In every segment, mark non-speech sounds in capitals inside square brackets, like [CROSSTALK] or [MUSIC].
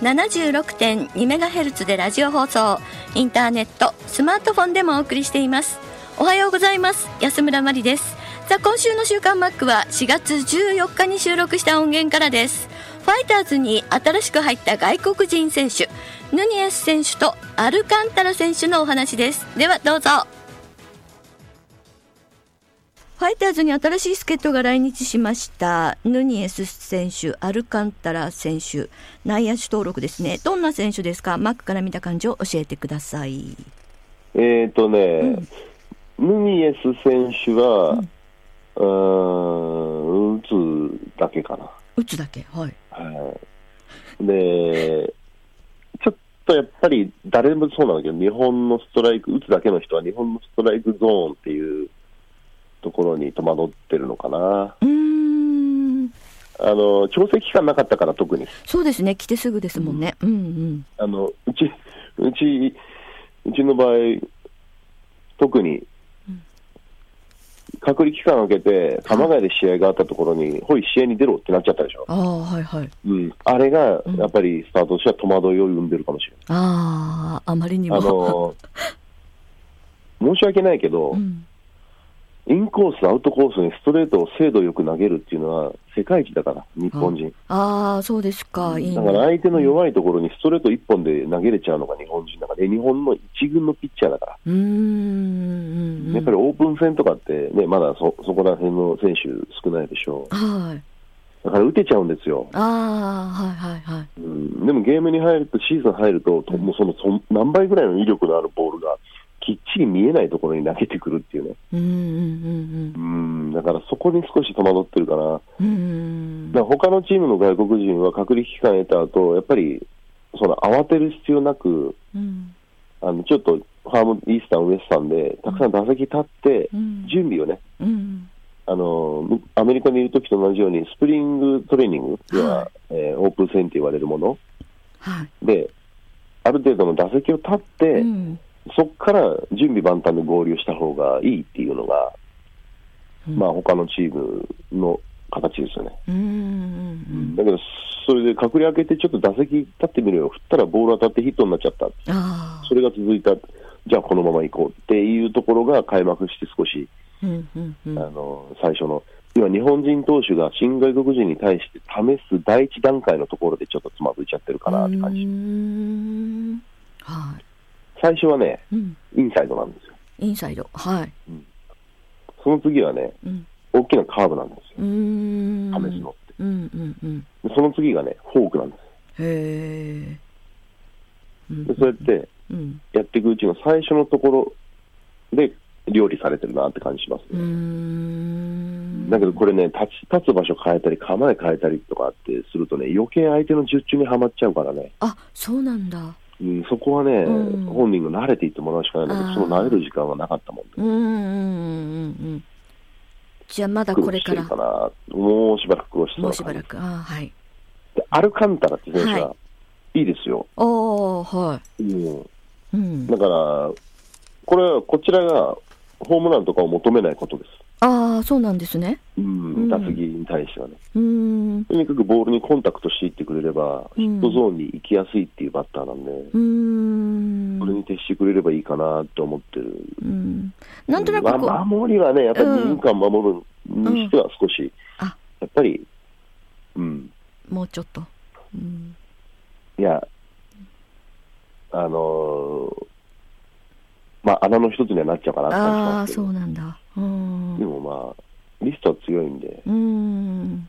76.2MHz でラジオ放送インターネットスマートフォンでもお送りしています。おはようございます。安村麻里です。さあ今週の週刊マックは4月14日に収録した音源からです。ファイターズに新しく入った外国人選手ヌニエス選手とアルカンタラ選手のお話です。ではどうぞ。ファイターズに新しい助っ人が来日しました。ヌニエス選手、アルカンタラ選手、内野手登録ですね、どんな選手ですか、マックから見た感じを教えてください。えっ、ー、とね、うん、ヌニエス選手は、うん、打つだけかな。打つだけ、はい。はい、で、ちょっとやっぱり誰もそうなんだけど、日本のストライク、打つだけの人は日本のストライクゾーンっていう、ところに戸惑ってるのかな。うんあの調整期間なかったから特にそうですね来てすぐですもんね、うんうん、あのうちうちうちの場合特に隔離期間を空けて、鎌ヶ谷で試合があったところに、ほい、試合に出ろってなっちゃったでしょ。あはいはい。うん。あれが、やっぱりスタートとしては戸惑いを生んでるかもしれない。ああ、あまりにも。あの、申し訳ないけど、うん、インコース、アウトコースにストレートを精度よく投げるっていうのは世界一だから、日本人。ああ、そうですか、いいだから相手の弱いところにストレート1本で投げれちゃうのが日本人だから、日本の一軍のピッチャーだから。うんやっぱりオープン戦とかって、ね、まだそそこら辺の選手少ないでしょう。はい。だから打てちゃうんですよ。ああ、はいはいはい。うん、でもゲームに入ると、シーズン入ると、うん、もうそのそ何倍ぐらいの威力のあるボールがきっちり見えないところに投げてくるっていうね。うんうんうんだからそこに少し戸惑ってるかな。うんだ他のチームの外国人は隔離期間得た後、やっぱりその慌てる必要なく、うん、あのちょっとファームイースタン、ウエスタンでたくさん打席立って、準備をね、うん、あのアメリカにいるときと同じようにスプリングトレーニング、要は、はい、えー、オープン戦って言われるもの、はい、である程度の打席を立って、うんそこから準備万端で合流した方がいいっていうのが、うん、まあ他のチームの形ですよね。うんうんうん、だけど、それで隔離開けて、ちょっと打席立ってみるよ、振ったらボール当たってヒットになっちゃった、それが続いた、じゃあこのまま行こうっていうところが開幕して少し、うんうんうん、あの最初の、今、日本人投手が新外国人に対して試す第一段階のところでちょっとつまずいちゃってるかなって感じ。はい最初はね、うん、インサイドなんですよ。インサイド、はい。うん、その次はね、うん、大きなカーブなんですよ。試すのって、うんうんうん。その次がね、フォークなんです。へでそうやってやっていくうちの最初のところで料理されてるなって感じしますね。だけどこれね立ち、立つ場所変えたり、構え変えたりとかってするとね、余計相手の術中にはまっちゃうからね。あそうなんだ。うん、そこはね、うん、本人が慣れていってもらうしかないんだけど、その慣れる時間はなかったもんね。うんうんうんうん。じゃあまだこれから。かなもうしばらく苦労してもうしばらく、あはい。で、アルカンタラって選手は、はい、いいですよ。ああ、はい。うん。うん、だから、これはこちらがホームランとかを求めないことです。ああ、そうなんですね。うん、打席に対してはね。うん。とにかくボールにコンタクトしていってくれれば、ヒットゾーンに行きやすいっていうバッターなんで、うん。それに徹してくれればいいかなと思ってる。うん。なんとなくまあ、守りはね、やっぱり二遊間守るにしては少し、うん、やっぱり、うん。もうちょっと。うん。いや、あのーまあ、穴の一つにはなっちゃうかなって感じしああ、そうなんだ。うん。でもまあ、リストは強いんでうん。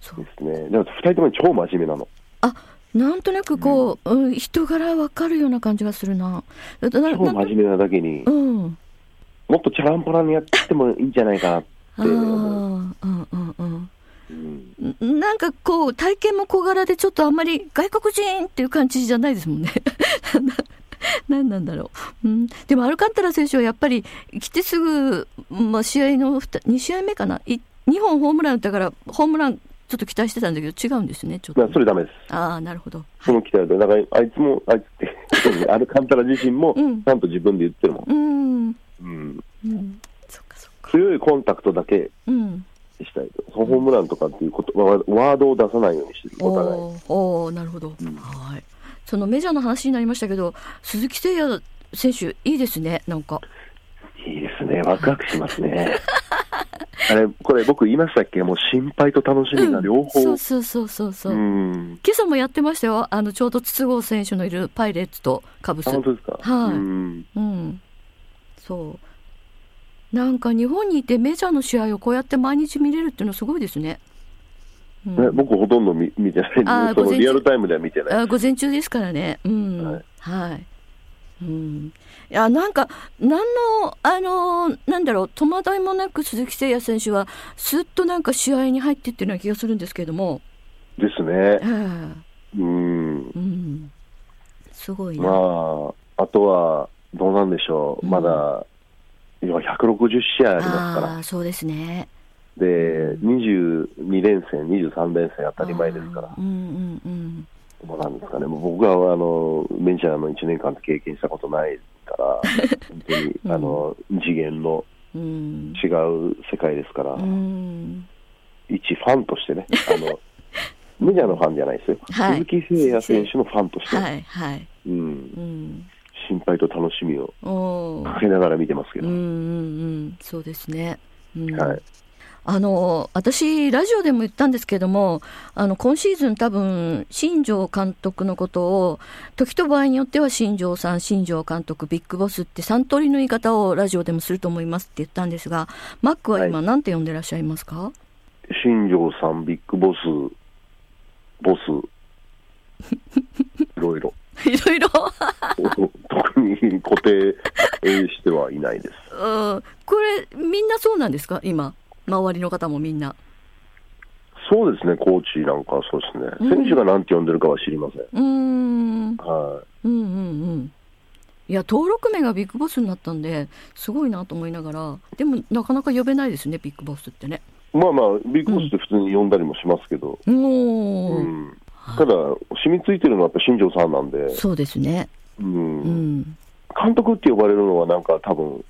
そうですね、でも2人とも超真面目なの。あなんとなくこう、うん人柄わかるような感じがするな。だな超な真面目なだけに、うん。もっとチャランポランにやってもいいんじゃないかなってう。んうんうん。うんんなんかこう、体験も小柄でちょっとあんまり外国人っていう感じじゃないですもんね。[LAUGHS] [LAUGHS] 何なんだろう、うん、でもアルカンタラ選手はやっぱり来てすぐ、まあ、試合の2試合目かな。い2本ホームラン打ったからホームランちょっと期待してたんだけど違うんですねちょっとまあ、それダメです。ああなるほど。その期待で、だからあいつも、あいつって、[LAUGHS] アルカンタラ自身も、うん。ちゃんと自分で言ってるもん。うん。うん、うん。そっかそっか。強いコンタクトだけうん。したいと、そのホームランとかっていうことワワードを出さないようにしてる、お互い。おなるほど、はいそのメジャーの話になりましたけど鈴木誠也選手いいですねなんか。いいですね、ワクワクしますね。[LAUGHS] あれ、これ僕言いましたっけ？もう心配と楽しみが両方。そうそうそうそうそう、うん。今朝もやってましたよ。あのちょうど筒香選手のいるパイレーツとカブス。あ本当ですか？はい。うん。うん。そう。なんか日本にいてメジャーの試合をこうやって毎日見れるっていうのはすごいですね、うん。ね、僕ほとんど見見てないんでそのリアルタイムでは見てない。あ午前中ですからね。うん。はい。はい、うん。いやなんか何のあのなんだろう戸惑いもなく鈴木誠也選手はすっとなんか試合に入ってってるような気がするんですけれども、ですね。え。えうん。うん、すごいな、まあ、あとは、どうなんでしょう。うん。まだ、今160試合ありますから。そうですねで、22連戦、23連戦当たり前ですから。うんうんうん。もうなんですかね、もう僕はあのメジャーの1年間で経験したことないから、[LAUGHS] 本当に、うん。あの次元のうん。違う世界ですから、うん。一ファンとしてね、あの [LAUGHS] メジャーのファンじゃないですよ、はい。鈴木誠也選手のファンとして、はいはい。うん、うん。心配と楽しみをかけながら見てますけど、うんうんうん。そうですね、うん。はい、あの私ラジオでも言ったんですけどもあの今シーズン多分新庄監督のことを時と場合によっては新庄さん新庄監督ビッグボスって3通りの言い方をラジオでもすると思いますって言ったんですがマックは今は何て呼んでらっしゃいますか、新庄さん、ビッグボス、ボス、いろいろ、いろいろ特に固定してはいないです。[LAUGHS] うん。これみんなそうなんですか？今周りの方もみんな。そうですね、コーチなんかはそうですね、うん。選手が何て呼んでるかは知りません。うーん。はうんうんうん。いや登録名がビッグボスになったんですごいなと思いながら。でもなかなか呼べないですねビッグボスってね。い、まあまあ、ビッグボスって普通に呼んだりもしますけど、おうーん。ただ、染みついてるのはやっぱ新庄さんなんで、そうですね。うん。うん。監督って呼ばれるのはなんか多分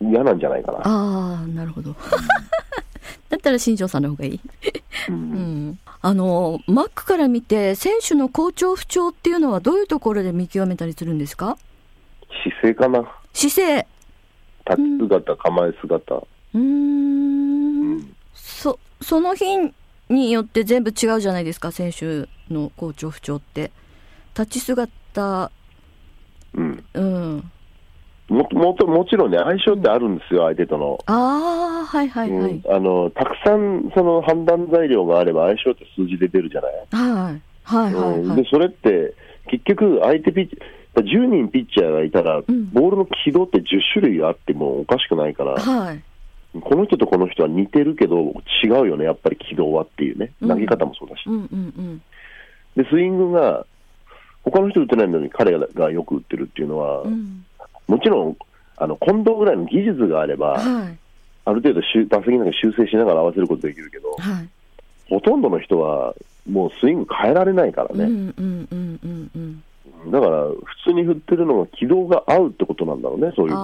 嫌なんじゃないかな。ああなるほど。[LAUGHS] だったら新庄さんの方がいい、ううん。ん、あのマックから見て選手の好調不調っていうのはどういうところで見極めたりするんですか？姿勢かな、姿勢。立ち姿、構え姿、うーん。そその日によって全部違うじゃないですか選手の好調不調って。立ち姿。うん、うんももともちろんね、相性ってあるんですよ、相手との。ああはいはいはい、うん。あのたくさんその判断材料があれば、相性って数字で出るじゃない。はいはい。はいうんはいでそれって結局、相手ピッチ10人ピッチャーがいたら、ん。ボールの軌道って10種類あってもおかしくないから、はい。この人とこの人は似てるけど、違うよね、やっぱり軌道はっていうね、うん。投げ方もそうだし、うんうんうん。でスイングが、他の人打ってないのに彼がよく打ってるっていうのは、うんもちろん、あの近藤ぐらいの技術があれば、はい。ある程度修、打席の中で修正しながら合わせることできるけど、はい。ほとんどの人は、もうスイング変えられないからね。だから、普通に振ってるのが軌道が合うってことなんだろうね、そういうボ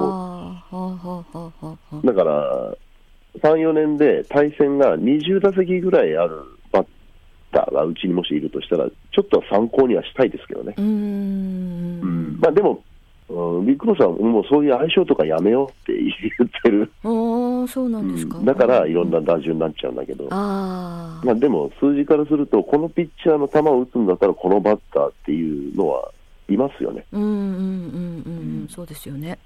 だから、3、4年で対戦が20打席ぐらいあるバッターがうちにもしいるとしたら、ちょっとは参考にはしたいですけどね。うん。まあ、でも、うんビッグボスはもうそういう相性とかやめようって言ってる、[LAUGHS] ああそうなんですか、うんだからいろんな打順になっちゃうんだけど、ああまあ、でも数字からすると、このピッチャーの球を打つんだったら、このバッターっていうのはいますよね。うんうんうんうん、そうですよね。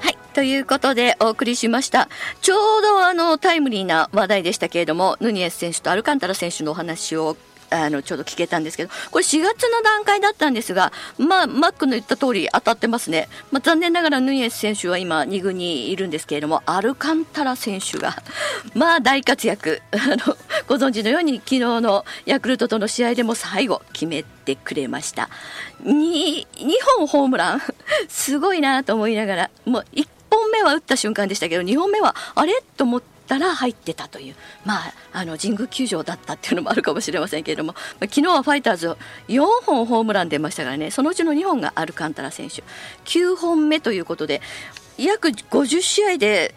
はい。ということでお送りしました。ちょうどあのタイムリーな話題でしたけれども、ヌニエス選手とアルカンタラ選手のお話をあのちょうど聞けたんですけど、これ4月の段階だったんですが、まあ、マックの言った通り当たってますね。まあ、残念ながらヌニエス選手は今2軍にいるんですけれども、アルカンタラ選手が、[LAUGHS] まあ大活躍。[LAUGHS] あの、ご存知のように昨日のヤクルトとの試合でも最後決めてくれました。2, 2本ホームラン [LAUGHS] すごいなと思いながら、もう1本目は打った瞬間でしたけど、2本目はあれ？と思ってたら入ってたという、まあ、あの神宮球場だったっていうのもあるかもしれませんけれども、まあ、昨日はファイターズ4本ホームラン出ましたからね、そのうちの2本がアルカンタラ選手、9本目ということで、約50試合で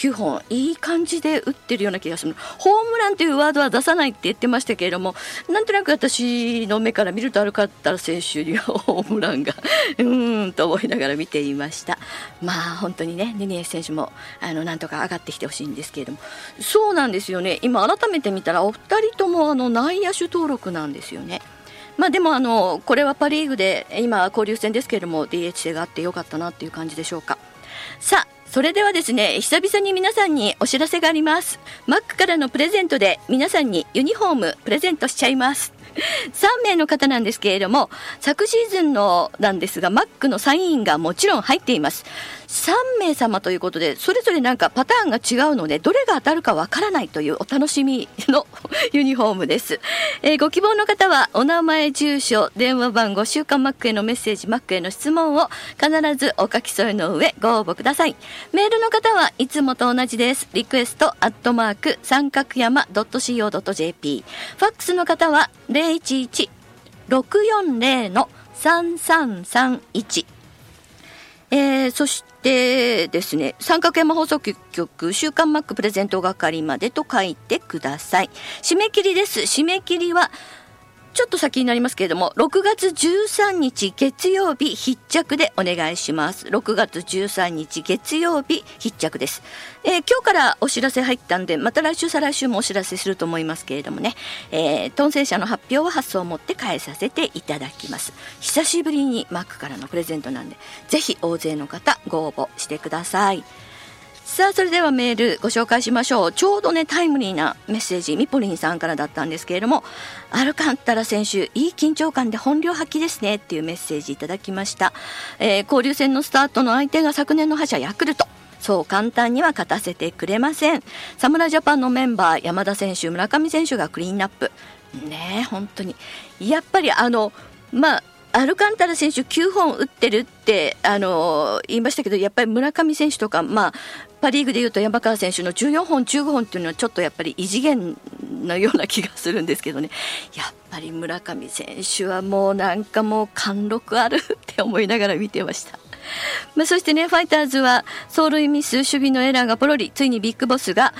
9本いい感じで打ってるような気がする。ホームランというワードは出さないって言ってましたけれどもなんとなく私の目から見るとアルカンタラ選手にはホームランが [LAUGHS] うーんと思いながら見ていました。まあ本当にねネネエ選手もあのなんとか上がってきてほしいんですけれども。そうなんですよね。今改めて見たらお二人ともあの内野手登録なんですよね。まあ、でもあのこれはパ・リーグで今、交流戦ですけれども DH 制があってよかったなっていう感じでしょうか。さあそれではですね久々に皆さんにお知らせがあります。マックからのプレゼントで皆さんにユニフォームプレゼントしちゃいます。3名の方なんですけれども昨シーズンのなんですがマックのサインがもちろん入っています。3名様ということでそれぞれなんかパターンが違うのでどれが当たるかわからないというお楽しみのユニフォームです、[LAUGHS] えーご希望の方はお名前住所電話番号週刊マックへのメッセージマックへの質問を必ずお書き添えの上ご応募ください。メールの方はいつもと同じです。リクエストアットマーク三角山 .co.jp ファックスの方は011-640の3331えー、そしてですね、三角山放送局週刊マックプレゼント係までと書いてください。締め切りです。締め切りは、ちょっと先になりますけれども、6月13日月曜日必着でお願いします。6月13日月曜日必着です。えー今日からお知らせ入ったんで、また来週再来週もお知らせすると思いますけれどもね、えー、当選者の発表は発送を持って返させていただきます。久しぶりにマックからのプレゼントなんで、ぜひ大勢の方ご応募してください。さあそれではメールご紹介しましょう。ちょうどねタイムリーなメッセージみぽりんさんからだったんですけれどもアルカンタラ選手いい緊張感で本領発揮ですねっていうメッセージいただきました、えー交流戦のスタートの相手が昨年の覇者ヤクルト。そう簡単には勝たせてくれません。侍ジャパンのメンバー山田選手村上選手がクリーンナップ。ねえ本当に。やっぱりあのまあアルカンタラ選手9本打ってるって、あの言いましたけどやっぱり村上選手とか、まあ、パ・リーグでいうと山川選手の14本、15本っていうのはちょっとやっぱり異次元のような気がするんですけどねやっぱり村上選手はもうなんかもう貫禄あるって思いながら見てました。まあ、そしてねファイターズは走塁ミス守備のエラーがポロリついにビッグボスが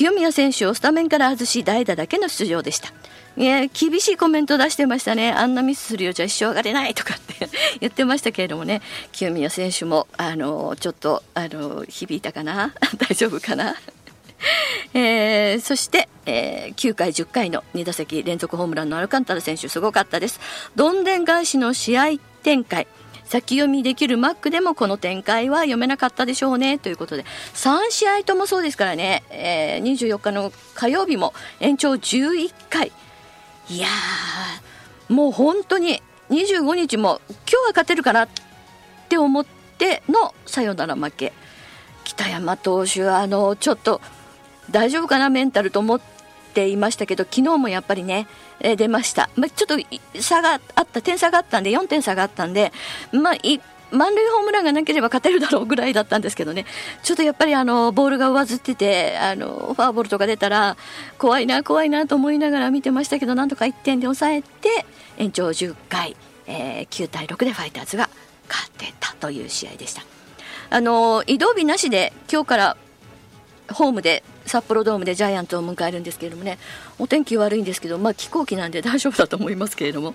清宮選手をスタメンから外し代打だけの出場でした。いや厳しいコメント出してましたね、あんなミスするようじゃ一生上がれないとかって [LAUGHS] 言ってましたけれどもね、清宮選手もあのちょっとあの響いたかな、[LAUGHS] 大丈夫かな？[LAUGHS] えーそして、えー9回、10回の2打席連続ホームランのアルカンタラ選手、すごかったです。どんでん返しの試合展開。先読みできるマックでもこの展開は読めなかったでしょうね。ということで3試合ともそうですからね、えー24日の火曜日も延長11回。いやーもう本当に25日も今日は勝てるかなって思ってのサヨナラ負け。北山投手はあのちょっと大丈夫かなメンタルと思っていましたけど昨日もやっぱりね、えー出ました、まあ、ちょっと差があった点差があったんで4点差があったんで、まあ、い満塁ホームランがなければ勝てるだろうぐらいだったんですけどねちょっとやっぱりあのボールが上ずっててあのフォアボールとか出たら怖いな怖いなと思いながら見てましたけどなんとか1点で抑えて延長10回、えー9対6でファイターズが勝てたという試合でした。あの移動日なしで今日からホームで札幌ドームでジャイアンツを迎えるんですけれどもねお天気悪いんですけど、まあ、飛行機なんで [LAUGHS] 大丈夫だと思いますけれども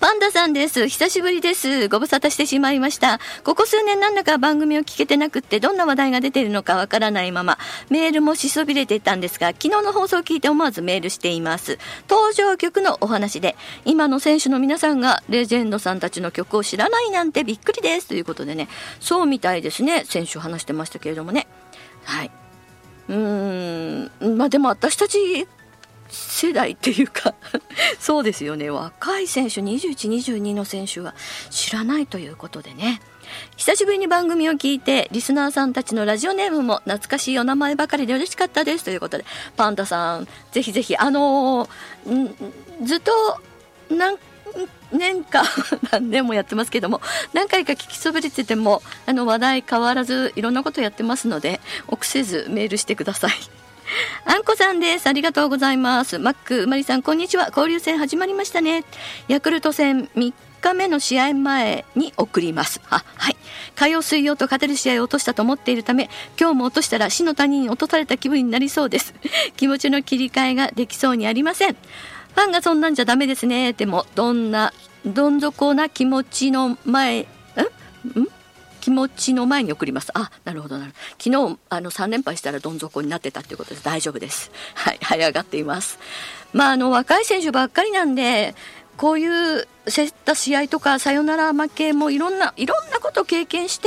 パンダさんです。久しぶりです。ご無沙汰してしまいました。ここ数年なんだか番組を聞けてなくって、どんな話題が出ているのかわからないまま、メールもしそびれていたんですが、昨日の放送を聞いて思わずメールしています。登場曲のお話で、今の選手の皆さんがレジェンドさんたちの曲を知らないなんてびっくりです。ということでね、そうみたいですね。選手話してましたけれどもね。はい。うーん、まあでも私たち世代っていうか [LAUGHS] そうですよね。若い選手2122の選手は知らないということでね。久しぶりに番組を聞いてリスナーさんたちのラジオネームも懐かしいお名前ばかりで嬉しかったですということでパンダさんぜひぜひあのー、ずっと何年か [LAUGHS] 何年もやってますけども何回か聞きそびれててもあの話題変わらずいろんなことやってますので臆せずメールしてください。[LAUGHS] あんこさんです。ありがとうございます。マック、マリさん、こんにちは。交流戦始まりましたね。ヤクルト戦3日目の試合前に送ります。あ、はい。火曜、水曜と勝てる試合を落としたと思っているため、今日も落としたら死の谷に落とされた気分になりそうです。[LAUGHS] 気持ちの切り替えができそうにありません。ファンがそんなんじゃダメですね。でも、どんな、どん底な気持ちの前、んん？気持ちの前に送ります。あ、なるほどなるほど昨日あの3連敗したらどん底になってたっていうことです。大丈夫です。はい、這い上がっています。まああの若い選手ばっかりなんで。こういう競った試合とかサヨナラ負けもいろんないろんなことを経験して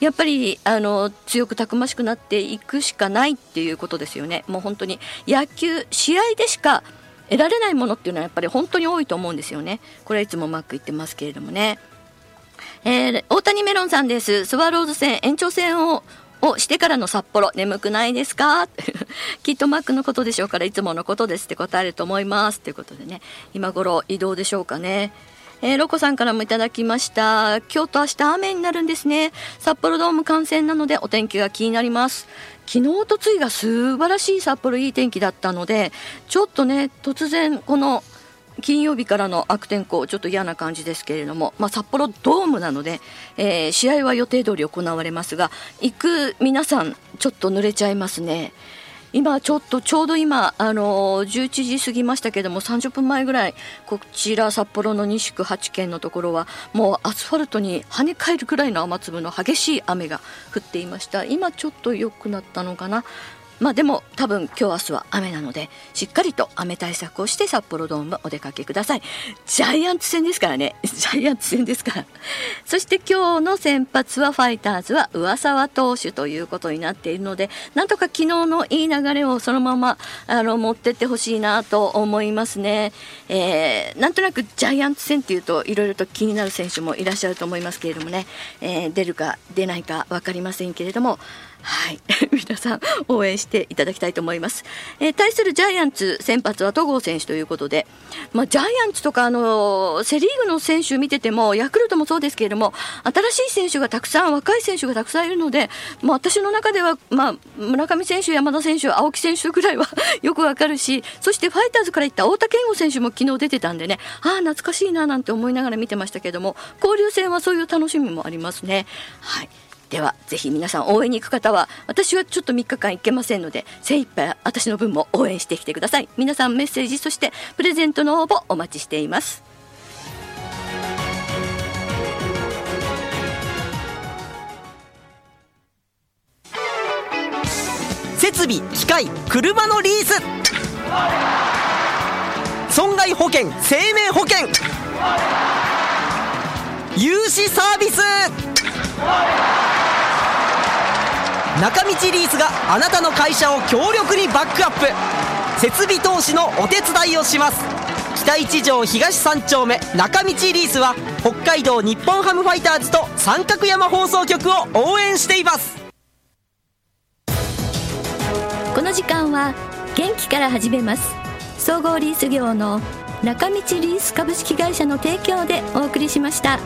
やっぱりあの強くたくましくなっていくしかないっていうことですよね。もう本当に野球試合でしか得られないものっていうのはやっぱり本当に多いと思うんですよね。これはいつもうまくいってますけれどもね。えー、大谷メロンさんです。スワローズ戦延長戦ををしてからの札幌眠くないですか？[LAUGHS] きっとマックのことでしょうからいつものことですって答えると思います。ということでね。今頃移動でしょうかね。えー、ロコさんからもいただきました。今日と明日雨になるんですね。札幌ドーム観戦なのでお天気が気になります。昨日とついが素晴らしい札幌いい天気だったのでちょっとね突然この金曜日からの悪天候、ちょっと嫌な感じですけれども、まあ、札幌ドームなので、えー、試合は予定通り行われますが、行く皆さん、ちょっと濡れちゃいますね。今ちょっとちょうど今、あのー、11時過ぎましたけども30分前ぐらいこちら札幌の西区8軒のところはもうアスファルトに跳ね返るくらいの雨粒の激しい雨が降っていました。今ちょっと良くなったのかな。まあでも多分今日明日は雨なのでしっかりと雨対策をして札幌ドームお出かけください。ジャイアンツ戦ですからね。[LAUGHS] ジャイアンツ戦ですから。そして今日の先発はファイターズは上沢投手ということになっているのでなんとか昨日のいい流れをそのままあの持ってってほしいなと思いますね、えー、なんとなくジャイアンツ戦っていうといろいろと気になる選手もいらっしゃると思いますけれどもね、えー、出るか出ないか分かりませんけれどもはい。[LAUGHS] 皆さん、応援していただきたいと思います。えー、対するジャイアンツ、先発は戸郷選手ということで、まあ、ジャイアンツとか、あのー、セリーグの選手見てても、ヤクルトもそうですけれども、新しい選手がたくさん、若い選手がたくさんいるので、まあ、私の中では、まあ、村上選手、山田選手、青木選手ぐらいは [LAUGHS] よくわかるし、そしてファイターズから行った太田健吾選手も昨日出てたんでね、ああ、懐かしいななんて思いながら見てましたけども、交流戦はそういう楽しみもありますね。はい。ではぜひ皆さん応援に行く方は私はちょっと3日間行けませんので精一杯私の分も応援してきてください。皆さんメッセージそしてプレゼントの応募お待ちしています。設備機械車のリース。損害保険生命保険。融資サービス。中道リースがあなたの会社を強力にバックアップ。設備投資のお手伝いをします。北一条東三丁目中道リースは北海道日本ハムファイターズと三角山放送局を応援しています。この時間は元気から始めます。総合リース業の中道リース株式会社の提供でお送りしました。